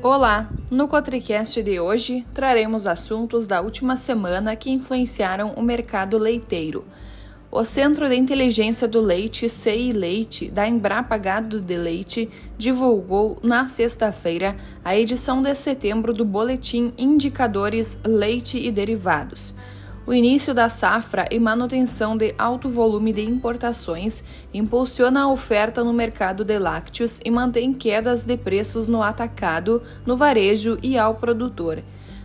Olá! No Cotricast de hoje traremos assuntos da última semana que influenciaram o mercado leiteiro. O Centro de Inteligência do Leite, CI Leite, da Embrapa Gado de Leite, divulgou na sexta-feira a edição de setembro do Boletim Indicadores Leite e Derivados. O início da safra e manutenção de alto volume de importações impulsiona a oferta no mercado de lácteos e mantém quedas de preços no atacado, no varejo e ao produtor.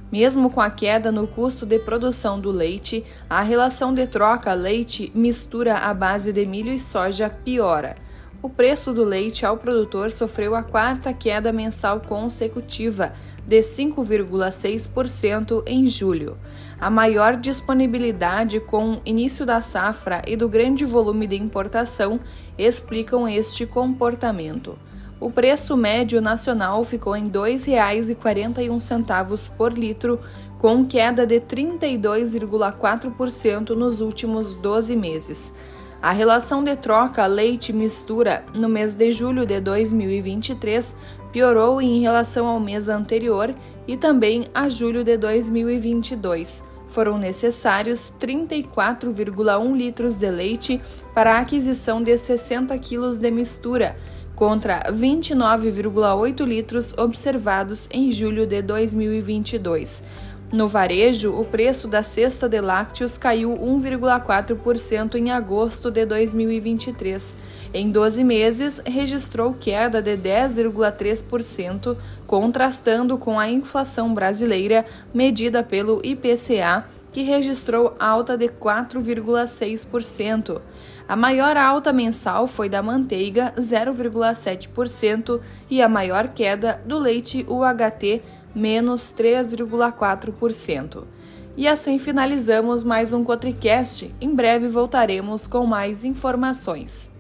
Mesmo com a queda no custo de produção do leite, a relação de troca leite-mistura à base de milho e soja piora. O preço do leite ao produtor sofreu a quarta queda mensal consecutiva, de 5,6% em julho. A maior disponibilidade com o início da safra e do grande volume de importação explicam este comportamento. O preço médio nacional ficou em R$ 2,41 por litro, com queda de 32,4% nos últimos 12 meses. A relação de troca leite-mistura no mês de julho de 2023 piorou em relação ao mês anterior e também a julho de 2022. Foram necessários 34,1 litros de leite para a aquisição de 60 quilos de mistura, contra 29,8 litros observados em julho de 2022. No varejo, o preço da cesta de lácteos caiu 1,4% em agosto de 2023. Em 12 meses, registrou queda de 10,3%, contrastando com a inflação brasileira medida pelo IPCA, que registrou alta de 4,6%. A maior alta mensal foi da manteiga, 0,7%, e a maior queda do leite UHT, menos 3,4%. E assim finalizamos mais um Cotricast. Em breve voltaremos com mais informações.